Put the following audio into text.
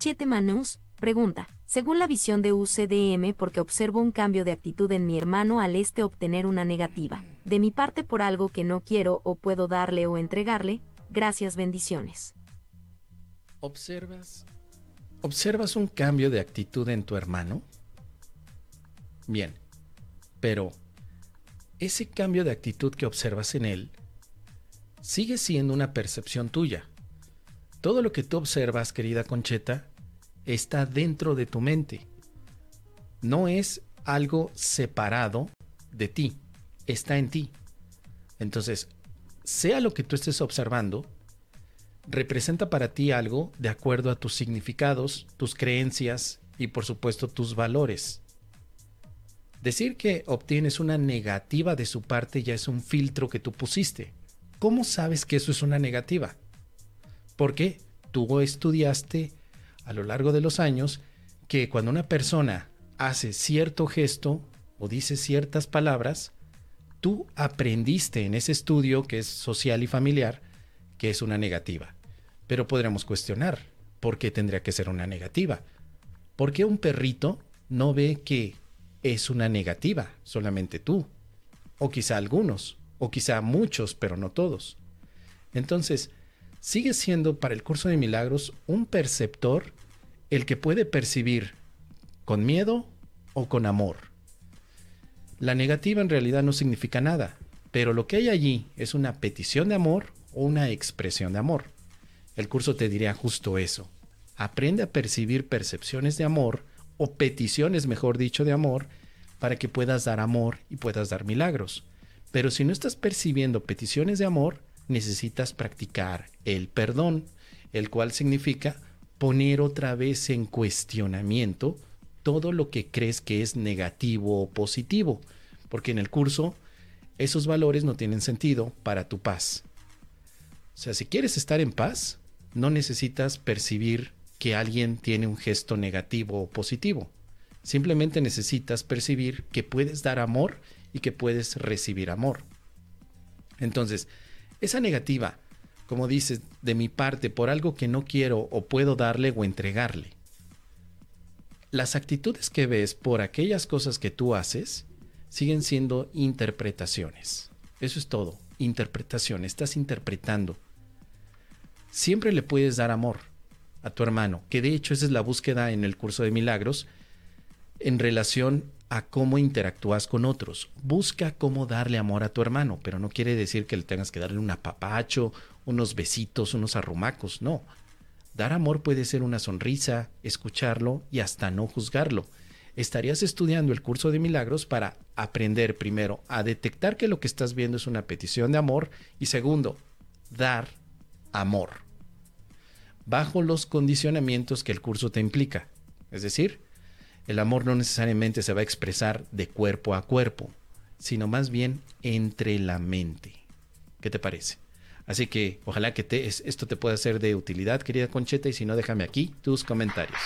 Chete Manus, pregunta, según la visión de UCDM porque observo un cambio de actitud en mi hermano al este obtener una negativa, de mi parte por algo que no quiero o puedo darle o entregarle, gracias bendiciones. ¿Observas? ¿Observas un cambio de actitud en tu hermano? Bien, pero ese cambio de actitud que observas en él sigue siendo una percepción tuya. Todo lo que tú observas, querida Concheta, está dentro de tu mente. No es algo separado de ti, está en ti. Entonces, sea lo que tú estés observando, representa para ti algo de acuerdo a tus significados, tus creencias y por supuesto tus valores. Decir que obtienes una negativa de su parte ya es un filtro que tú pusiste. ¿Cómo sabes que eso es una negativa? Porque tú estudiaste a lo largo de los años que cuando una persona hace cierto gesto o dice ciertas palabras, tú aprendiste en ese estudio que es social y familiar que es una negativa. Pero podríamos cuestionar por qué tendría que ser una negativa. ¿Por qué un perrito no ve que es una negativa, solamente tú? O quizá algunos, o quizá muchos, pero no todos. Entonces, sigue siendo para el curso de milagros un perceptor el que puede percibir con miedo o con amor. La negativa en realidad no significa nada, pero lo que hay allí es una petición de amor o una expresión de amor. El curso te diría justo eso. Aprende a percibir percepciones de amor o peticiones, mejor dicho, de amor, para que puedas dar amor y puedas dar milagros. Pero si no estás percibiendo peticiones de amor, necesitas practicar el perdón, el cual significa poner otra vez en cuestionamiento todo lo que crees que es negativo o positivo, porque en el curso esos valores no tienen sentido para tu paz. O sea, si quieres estar en paz, no necesitas percibir que alguien tiene un gesto negativo o positivo. Simplemente necesitas percibir que puedes dar amor y que puedes recibir amor. Entonces, esa negativa como dices, de mi parte por algo que no quiero o puedo darle o entregarle. Las actitudes que ves por aquellas cosas que tú haces siguen siendo interpretaciones. Eso es todo, interpretación, estás interpretando. Siempre le puedes dar amor a tu hermano, que de hecho esa es la búsqueda en el curso de milagros en relación a cómo interactúas con otros. Busca cómo darle amor a tu hermano, pero no quiere decir que le tengas que darle un apapacho, unos besitos, unos arrumacos, no. Dar amor puede ser una sonrisa, escucharlo y hasta no juzgarlo. Estarías estudiando el curso de milagros para aprender primero a detectar que lo que estás viendo es una petición de amor y segundo, dar amor. Bajo los condicionamientos que el curso te implica. Es decir, el amor no necesariamente se va a expresar de cuerpo a cuerpo, sino más bien entre la mente. ¿Qué te parece? Así que ojalá que te, esto te pueda ser de utilidad, querida Concheta, y si no, déjame aquí tus comentarios.